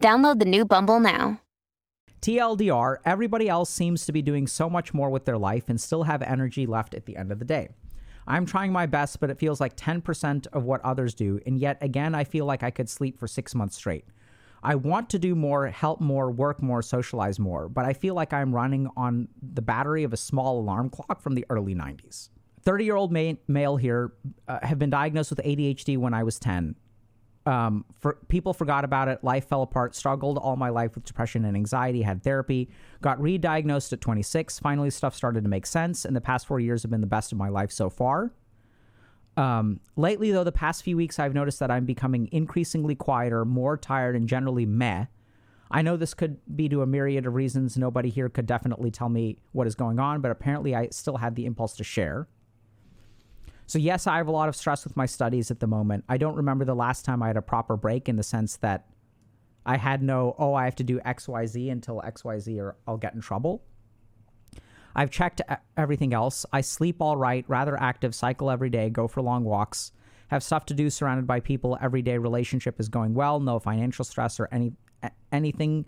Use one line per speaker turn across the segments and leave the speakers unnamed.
Download the new Bumble now.
TLDR, everybody else seems to be doing so much more with their life and still have energy left at the end of the day. I'm trying my best, but it feels like 10% of what others do, and yet again, I feel like I could sleep for six months straight. I want to do more, help more, work more, socialize more, but I feel like I'm running on the battery of a small alarm clock from the early 90s. 30 year old ma- male here uh, have been diagnosed with ADHD when I was 10 um, for people forgot about it. Life fell apart. Struggled all my life with depression and anxiety. Had therapy. Got re-diagnosed at 26. Finally, stuff started to make sense. And the past four years have been the best of my life so far. Um, lately, though, the past few weeks, I've noticed that I'm becoming increasingly quieter, more tired, and generally meh. I know this could be to a myriad of reasons. Nobody here could definitely tell me what is going on, but apparently, I still had the impulse to share. So, yes, I have a lot of stress with my studies at the moment. I don't remember the last time I had a proper break in the sense that I had no, oh, I have to do XYZ until XYZ or I'll get in trouble. I've checked everything else. I sleep all right, rather active, cycle every day, go for long walks, have stuff to do surrounded by people. Everyday relationship is going well, no financial stress or any anything.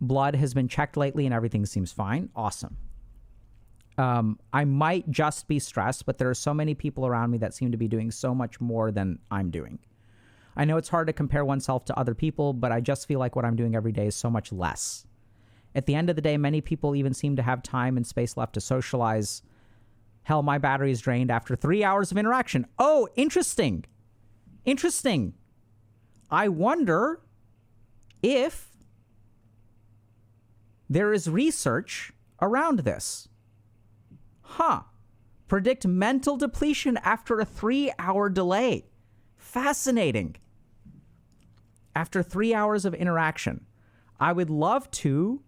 Blood has been checked lately and everything seems fine. Awesome um, I might just be stressed, but there are so many people around me that seem to be doing so much more than I'm doing. I know it's hard to compare oneself to other people, but I just feel like what I'm doing every day is so much less. At the end of the day, many people even seem to have time and space left to socialize. Hell, my battery is drained after three hours of interaction. Oh, interesting. Interesting. I wonder if there is research around this. Huh. Predict mental depletion after a three hour delay. Fascinating. After three hours of interaction, I would love to,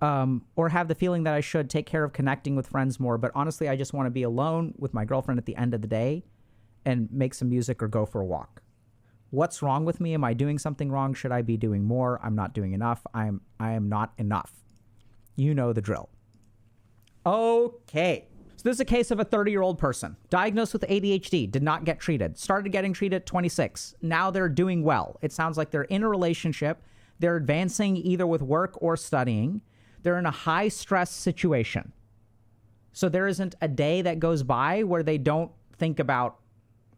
um, or have the feeling that I should take care of connecting with friends more. But honestly, I just want to be alone with my girlfriend at the end of the day and make some music or go for a walk. What's wrong with me? Am I doing something wrong? Should I be doing more? I'm not doing enough. I am I am not enough. You know the drill. Okay. So this is a case of a 30 year old person diagnosed with ADHD, did not get treated, started getting treated at 26. Now they're doing well. It sounds like they're in a relationship. They're advancing either with work or studying. They're in a high stress situation. So there isn't a day that goes by where they don't think about,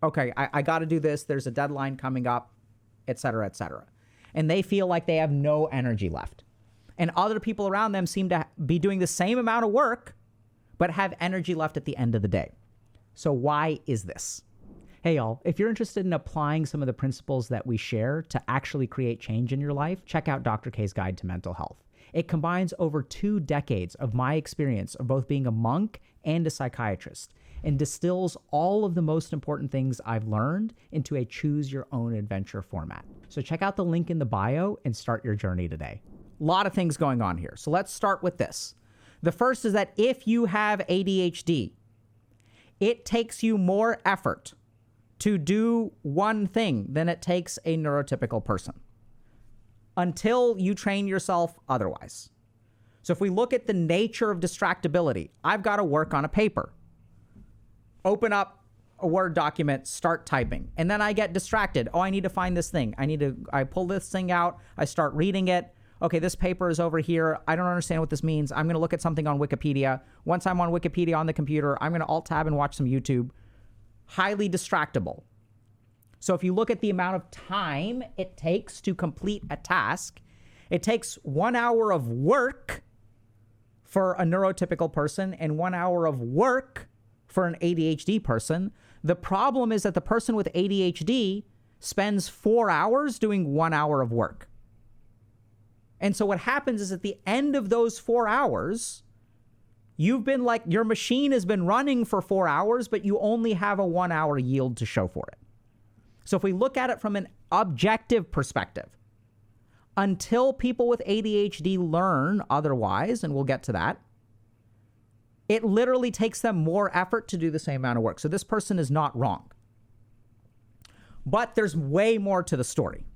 okay, I, I got to do this. There's a deadline coming up, et cetera, et cetera. And they feel like they have no energy left. And other people around them seem to be doing the same amount of work but have energy left at the end of the day. So, why is this? Hey, y'all, if you're interested in applying some of the principles that we share to actually create change in your life, check out Dr. K's Guide to Mental Health. It combines over two decades of my experience of both being a monk and a psychiatrist and distills all of the most important things I've learned into a choose your own adventure format. So check out the link in the bio and start your journey today. A lot of things going on here. So let's start with this. The first is that if you have ADHD, it takes you more effort to do one thing than it takes a neurotypical person until you train yourself otherwise. So if we look at the nature of distractibility, I've got to work on a paper, open up a Word document, start typing, and then I get distracted. Oh, I need to find this thing. I need to, I pull this thing out, I start reading it okay, this paper is over here. I don't understand what this means. I'm going to look at something on Wikipedia. Once I'm on Wikipedia on the computer, I'm going to alt tab and watch some YouTube. Highly distractible. So if you look at the amount of time it takes to complete a task, It takes one hour of work for a neurotypical person and one hour of work for an ADHD person. The problem is that the person with ADHD spends four hours doing one hour of work. And so what happens is at the end of those four hours, you've been like, your machine has been running for four hours, but you only have a one hour yield to show for it. So if we look at it from an objective perspective, until people with ADHD learn otherwise, and we'll get to that, it literally takes them more effort to do the same amount of work. So this person is not wrong. But there's way more to the story.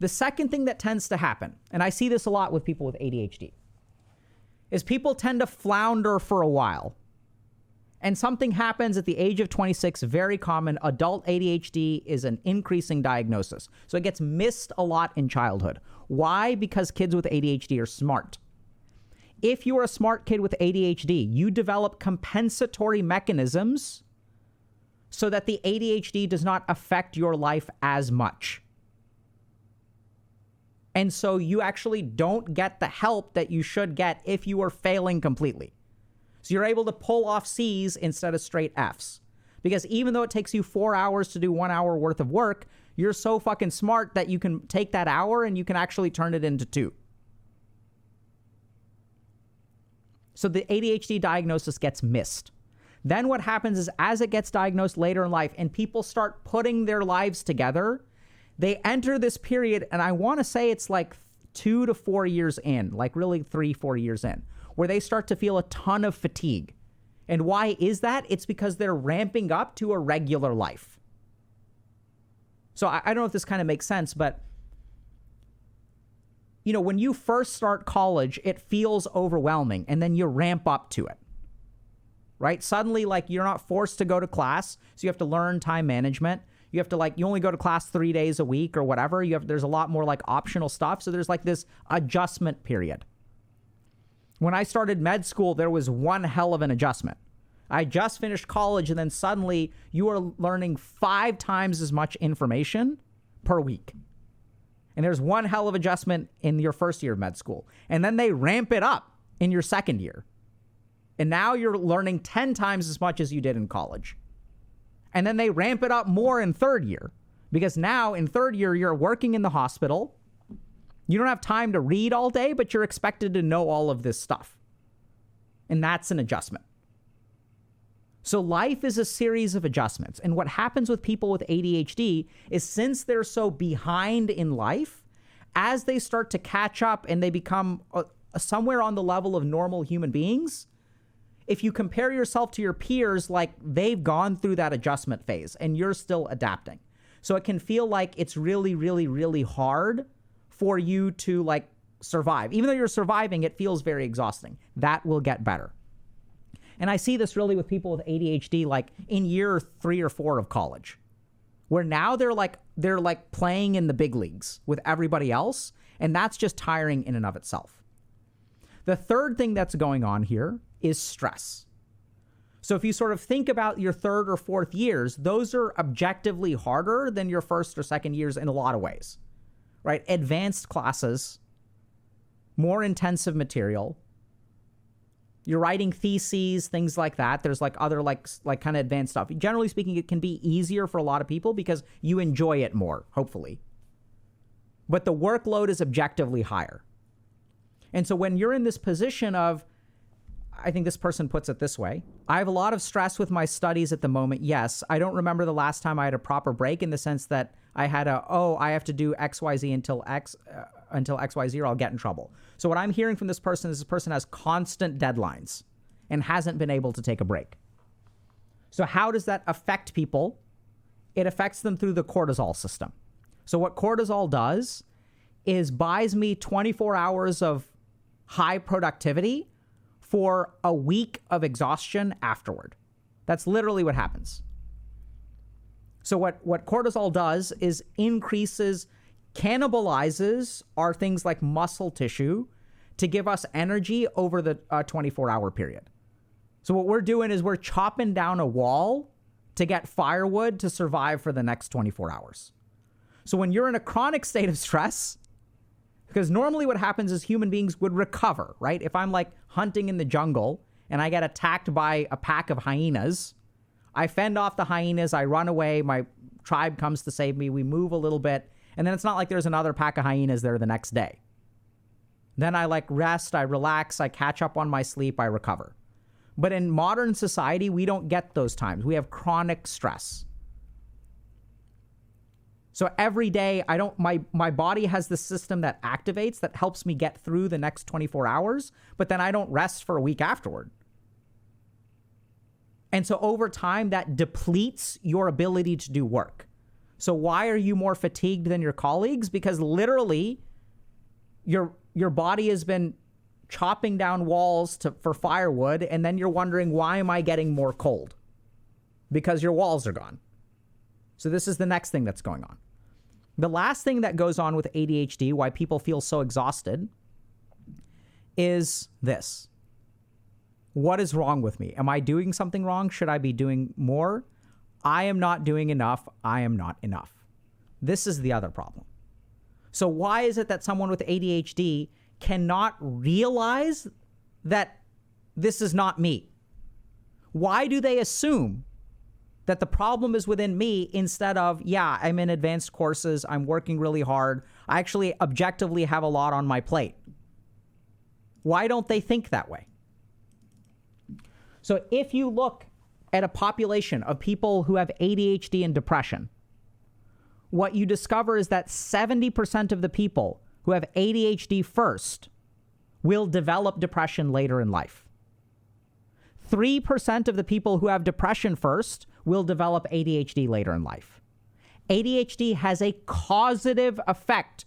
The second thing that tends to happen, and I see this a lot with people with ADHD, is people tend to flounder for a while. And something happens at the age of 26, very common. Adult ADHD is an increasing diagnosis. So it gets missed a lot in childhood. Why? Because kids with ADHD are smart. If you are a smart kid with ADHD, you develop compensatory mechanisms so that the ADHD does not affect your life as much. And so you actually don't get the help that you should get if you are failing completely. So you're able to pull off C's instead of straight F's. Because even though it takes you four hours to do one hour worth of work, you're so fucking smart that you can take that hour and you can actually turn it into two. So the ADHD diagnosis gets missed. Then what happens is as it gets diagnosed later in life and people start putting their lives together, they enter this period, and I want to say it's like two to four years in, like really three, four years in, where they start to feel a ton of fatigue. And why is that? It's because they're ramping up to a regular life. So I, I don't know if this kind of makes sense, but you know, when you first start college, it feels overwhelming and then you ramp up to it. Right? Suddenly, like you're not forced to go to class, so you have to learn time management you have to like you only go to class three days a week or whatever. You have there's a lot more like optional stuff. So there's like this adjustment period. When i started med school there was one hell of an adjustment. I just finished college and then suddenly you are learning five times as much information per week. And there's one hell of adjustment in your first year of med school. And then they ramp it up in your second year. And now you're learning 10 times as much as you did in college and then they ramp it up more in third year because now in third year, you're working in the hospital. You don't have time to read all day, but you're expected to know all of this stuff. And that's an adjustment. So life is a series of adjustments. And what happens with people with ADHD is since they're so behind in life, as they start to catch up and they become uh, somewhere on the level of normal human beings, if you compare yourself to your peers, like they've gone through that adjustment phase and you're still adapting. So it can feel like it's really, really, really hard for you to like survive. Even though you're surviving, it feels very exhausting. That will get better. And I see this really with people with ADHD, like in year three or four of college, where now they're like they're like playing in the big leagues with everybody else, and that's just tiring in and of itself. The third thing that's going on here is stress. So if you sort of think about your third or fourth years, those are objectively harder than your first or second years in a lot of ways. Right? Advanced classes, more intensive material. You're writing theses, things like that. There's like other like like kind of advanced stuff. Generally speaking, it can be easier for a lot of people because you enjoy it more, hopefully. But the workload is objectively higher. And so when you're in this position of I think this person puts it this way I have a lot of stress with my studies at the moment. Yes, I don't remember the last time I had a proper break in the sense that I had a, oh, I have to do XYZ until X. Uh, until XYZ or I'll get in trouble. So, what I'm hearing from this person is this person has constant deadlines and hasn't been able to take a break. So, how does that affect people? It affects them through the cortisol system. So, what cortisol does is buys me 24 hours of high productivity for a week of exhaustion afterward. That's literally what happens. So what what cortisol does is increases cannibalizes our things like muscle tissue to give us energy over the uh, 24 hour period. So what we're doing is we're chopping down a wall to get firewood to survive for the next 24 hours. So when you're in a chronic state of stress, Because normally what happens is human beings would recover, right? If I'm like hunting in the jungle and I get attacked by a pack of hyenas, I fend off the hyenas, I run away, my tribe comes to save me, we move a little bit, and then it's not like there's another pack of hyenas there the next day. Then I like rest, I relax, I catch up on my sleep, I recover. But in modern society, we don't get those times. We have chronic stress. So every day I don't my my body has the system that activates that helps me get through the next 24 hours, but then I don't rest for a week afterward. And so over time that depletes your ability to do work. So why are you more fatigued than your colleagues? Because literally your your body has been chopping down walls to, for firewood and then you're wondering why am I getting more cold? Because your walls are gone. So this is the next thing that's going on. The last thing that goes on with ADHD, why people feel so exhausted, is this. What is wrong with me? Am I doing something wrong? Should I be doing more? I am not doing enough. I am not enough. This is the other problem. So, why is it that someone with ADHD cannot realize that this is not me? Why do they assume that the problem is within me instead of, yeah, I'm in advanced courses, I'm working really hard, I actually objectively have a lot on my plate. Why don't they think that way? So if you look at a population of people who have ADHD and depression, what you discover is that 70% of the people who have ADHD first will develop depression later in life. 3% of the people who have depression first will develop ADHD later in life. ADHD has a causative effect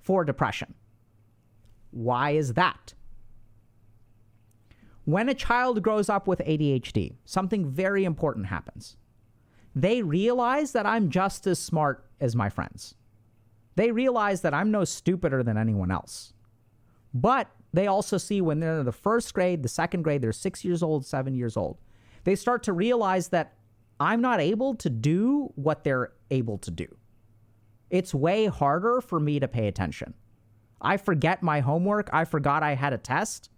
for depression. Why is that? When a child grows up with ADHD, something very important happens. They realize that I'm just as smart as my friends. They realize that I'm no stupider than anyone else. But they also see when they're in the first grade, the second grade, they're six years old, seven years old, they start to realize that I'm not able to do what they're able to do. It's way harder for me to pay attention. I forget my homework. I forgot I had a test.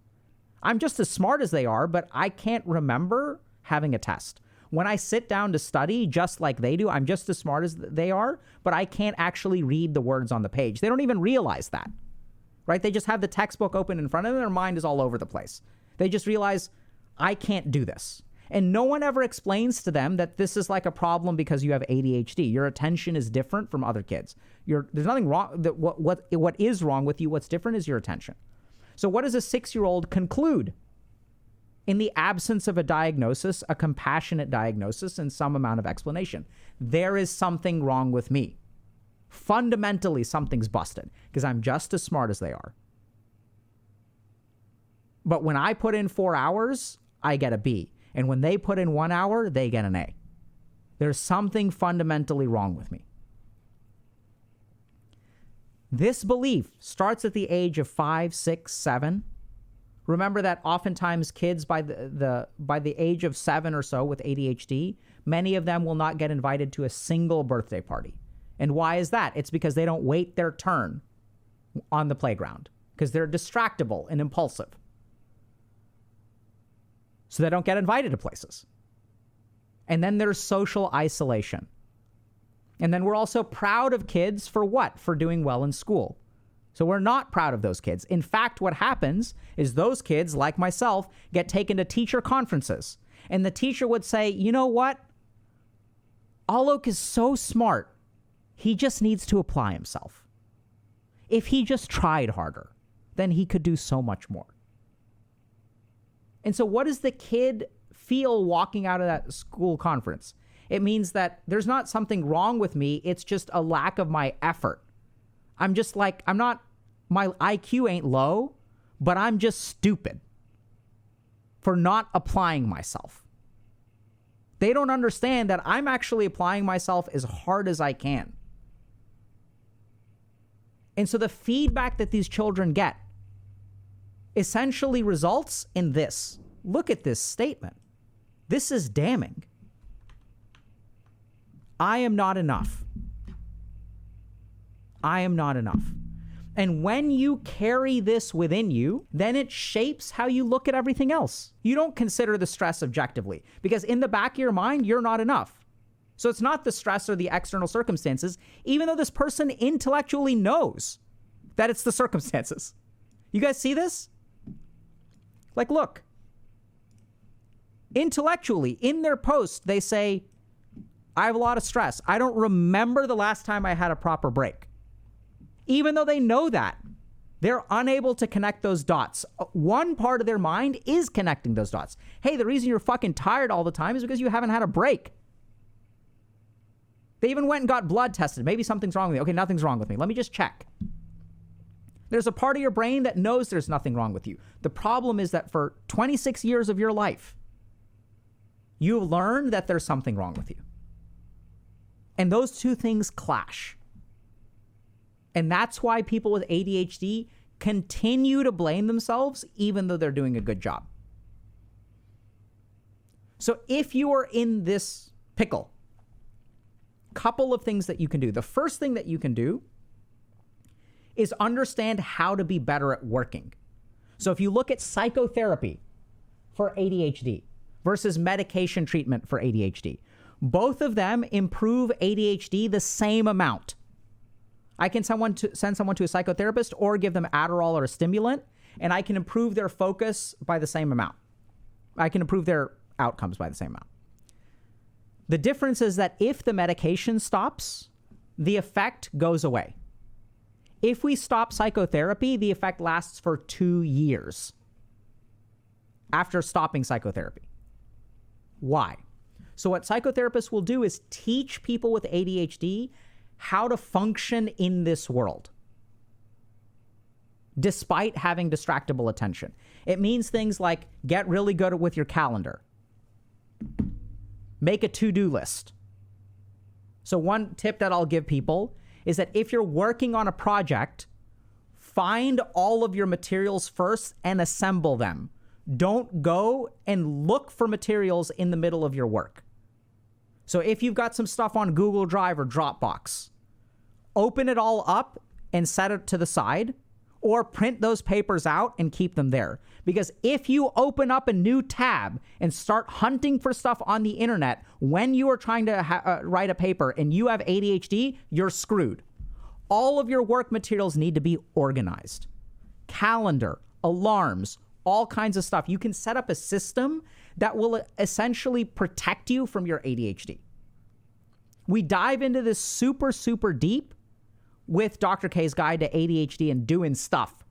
I'm just as smart as they are, but I can't remember having a test. When I sit down to study just like they do, I'm just as smart as they are, but I can't actually read the words on the page. They don't even realize that, right? They just have the textbook open in front of them, their mind is all over the place. They just realize, I can't do this. And no one ever explains to them that this is like a problem because you have ADHD. Your attention is different from other kids. You're, there's nothing wrong. That what, what, what is wrong with you, what's different is your attention. So, what does a six year old conclude? In the absence of a diagnosis, a compassionate diagnosis, and some amount of explanation, there is something wrong with me. Fundamentally, something's busted because I'm just as smart as they are. But when I put in four hours, I get a B. And when they put in one hour, they get an A. There's something fundamentally wrong with me. This belief starts at the age of five, six, seven. Remember that oftentimes kids by the, the by the age of seven or so with ADHD, many of them will not get invited to a single birthday party. And why is that? It's because they don't wait their turn on the playground because they're distractible and impulsive so they don't get invited to places. And then there's social isolation. And then we're also proud of kids for what? For doing well in school. So we're not proud of those kids. In fact, what happens is those kids, like myself, get taken to teacher conferences. And the teacher would say, you know what? Alok is so smart. He just needs to apply himself. If he just tried harder, then he could do so much more. And so, what does the kid feel walking out of that school conference? It means that there's not something wrong with me, it's just a lack of my effort. I'm just like, I'm not, my IQ ain't low, but I'm just stupid for not applying myself. They don't understand that I'm actually applying myself as hard as I can. And so the feedback that these children get essentially results in this. Look at this statement. This is damning. I am not enough. I am not enough. And when you carry this within you, then it shapes how you look at everything else. You don't consider the stress objectively because in the back of your mind, you're not enough. So it's not the stress or the external circumstances, even though this person intellectually knows that it's the circumstances. You guys see this? Like, look, intellectually, in their post, they say, I have a lot of stress. I don't remember the last time I had a proper break even though they know that. They're unable to connect those dots. Uh, one part of their mind is connecting those dots. Hey, the reason you're fucking tired all the time is because you haven't had a break. They even went and got blood tested. Maybe something's wrong with me. Okay, nothing's wrong with me. Let me just check. There's a part of your brain that knows there's nothing wrong with you. The problem is that for 26 years of your life, you learned that there's something wrong with you. And those two things clash. And that's why people with ADHD continue to blame themselves even though they're doing a good job. So if you are in this pickle, couple of things that you can do. The first thing that you can do is understand how to be better at working. So if you look at psychotherapy for ADHD versus medication treatment for ADHD, both of them improve ADHD the same amount. I can someone to send someone to a psychotherapist or give them Adderall or a stimulant, and I can improve their focus by the same amount. I can improve their outcomes by the same amount. The difference is that if the medication stops, the effect goes away. If we stop psychotherapy, the effect lasts for two years after stopping psychotherapy. Why? So, what psychotherapists will do is teach people with ADHD how to function in this world despite having distractible attention. It means things like get really good with your calendar, make a to do list. So, one tip that I'll give people is that if you're working on a project, find all of your materials first and assemble them. Don't go and look for materials in the middle of your work. So if you've got some stuff on Google Drive or Dropbox, open it all up and set it to the side or print those papers out and keep them there. Because if you open up a new tab and start hunting for stuff on the internet when you are trying to ha- uh, write a paper and you have ADHD, you're screwed. All of your work materials need to be organized. Calendar, alarms, all kinds of stuff. You can set up a system that will essentially protect you from your ADHD. We dive into this super, super deep with Dr. K's guide to ADHD and doing stuff.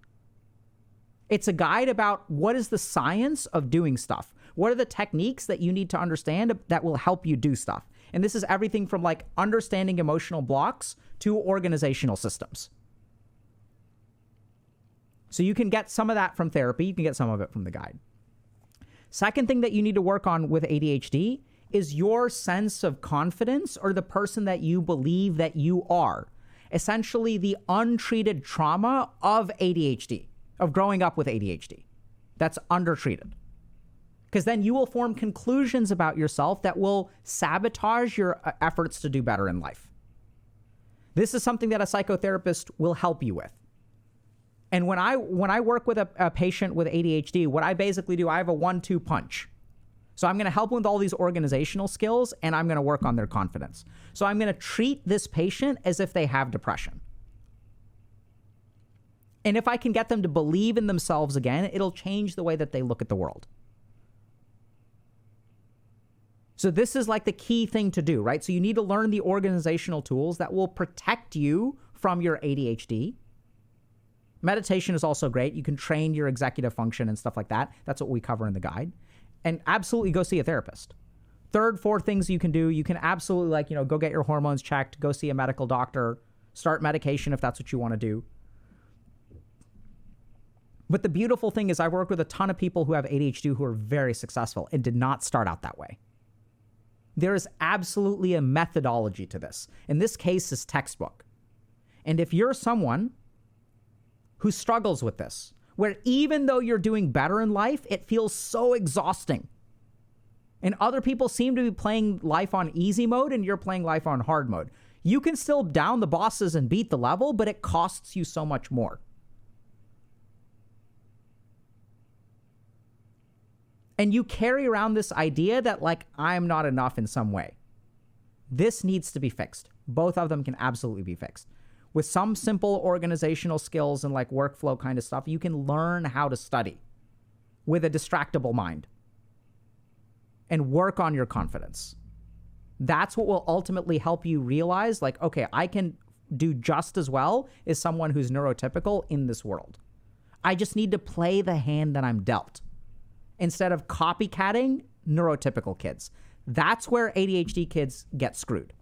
It's a guide about what is the science of doing stuff. What are the techniques that you need to understand that will help you do stuff? And this is everything from like understanding emotional blocks to organizational systems. So you can get some of that from therapy, you can get some of it from the guide. Second thing that you need to work on with ADHD is your sense of confidence or the person that you believe that you are. Essentially, the untreated trauma of ADHD, of growing up with ADHD. That's undertreated. Because then you will form conclusions about yourself that will sabotage your uh, efforts to do better in life. This is something that a psychotherapist will help you with. And when I when I work with a, a patient with ADHD, what I basically do, I have a one-two punch. So I'm going to help them with all these organizational skills and I'm going to work on their confidence. So I'm going to treat this patient as if they have depression. And if I can get them to believe in themselves again, it'll change the way that they look at the world. So this is like the key thing to do, right? So you need to learn the organizational tools that will protect you from your ADHD Meditation is also great. You can train your executive function and stuff like that. That's what we cover in the guide. And absolutely go see a therapist. Third, four things you can do. You can absolutely, like, you know, go get your hormones checked, go see a medical doctor, start medication if that's what you want to do. But the beautiful thing is, I work with a ton of people who have ADHD who are very successful and did not start out that way. There is absolutely a methodology to this. In this case, is textbook. And if you're someone who struggles with this, where even though you're doing better in life, it feels so exhausting. And other people seem to be playing life on easy mode and you're playing life on hard mode. You can still down the bosses and beat the level, but it costs you so much more. And you carry around this idea that, like, I'm not enough in some way. This needs to be fixed. Both of them can absolutely be fixed. With some simple organizational skills and like workflow kind of stuff, you can learn how to study with a distractible mind and work on your confidence. That's what will ultimately help you realize like, okay, I can do just as well as someone who's neurotypical in this world. I just need to play the hand that I'm dealt instead of copycatting neurotypical kids. That's where ADHD kids get screwed.